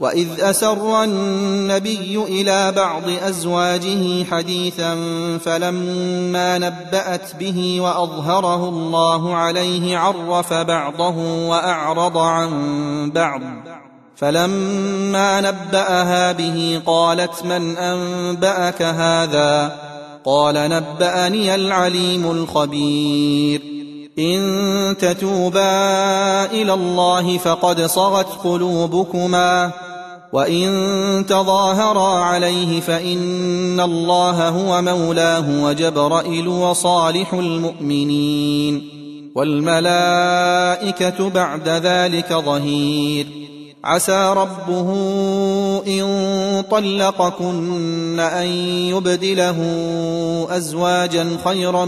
واذ اسر النبي إلى بعض ازواجه حديثا فلما نبات به واظهره الله عليه عرف بعضه واعرض عن بعض فلما نباها به قالت من انباك هذا قال نباني العليم الخبير ان تتوبا إلى الله فقد صغت قلوبكما وان تظاهرا عليه فان الله هو مولاه وجبرائيل وصالح المؤمنين والملائكه بعد ذلك ظهير عسى ربه ان طلقكن ان يبدله ازواجا خيرا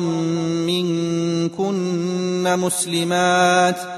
منكن مسلمات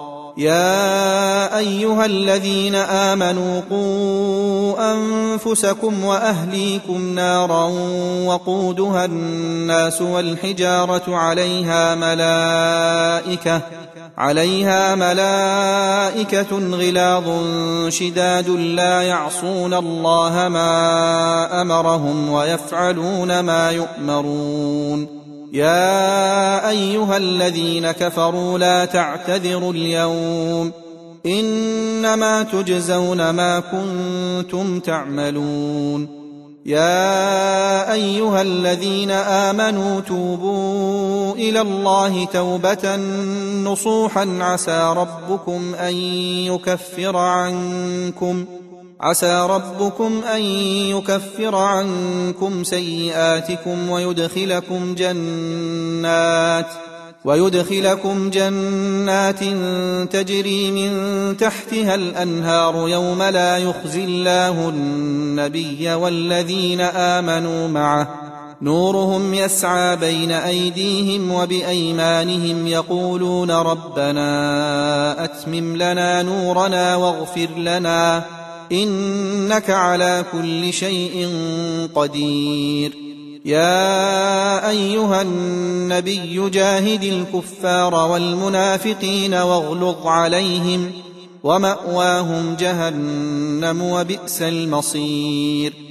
يا أيها الذين آمنوا قوا أنفسكم وأهليكم نارا وقودها الناس والحجارة عليها ملائكة عليها ملائكة غلاظ شداد لا يعصون الله ما أمرهم ويفعلون ما يؤمرون يا أيها الذين كفروا لا تعتذروا اليوم إنما تجزون ما كنتم تعملون يا أيها الذين آمنوا توبوا إلى الله توبة نصوحا عسى ربكم أن يكفر عنكم عسى ربكم أن يكفر عنكم سيئاتكم ويدخلكم جنات ويدخلكم جنات تجري من تحتها الأنهار يوم لا يخزي الله النبي والذين آمنوا معه. نورهم يسعى بين أيديهم وبأيمانهم يقولون ربنا أتمم لنا نورنا واغفر لنا. إنك على كل شيء قدير. يا أيها النبي جاهد الكفار والمنافقين واغلظ عليهم ومأواهم جهنم وبئس المصير.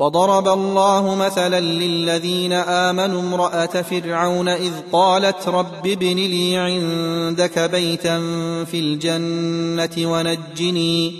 وضرب الله مثلا للذين آمنوا امرأة فرعون إذ قالت رب ابن لي عندك بيتا في الجنة ونجني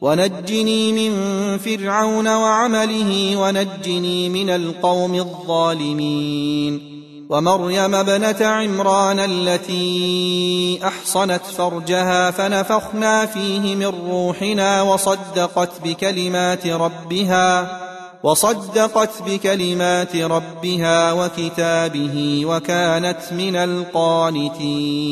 ونجني من فرعون وعمله ونجني من القوم الظالمين. ومريم ابنة عمران التي أحصنت فرجها فنفخنا فيه من روحنا وصدقت بكلمات ربها. وصدقت بكلمات ربها وكتابه وكانت من القانتين.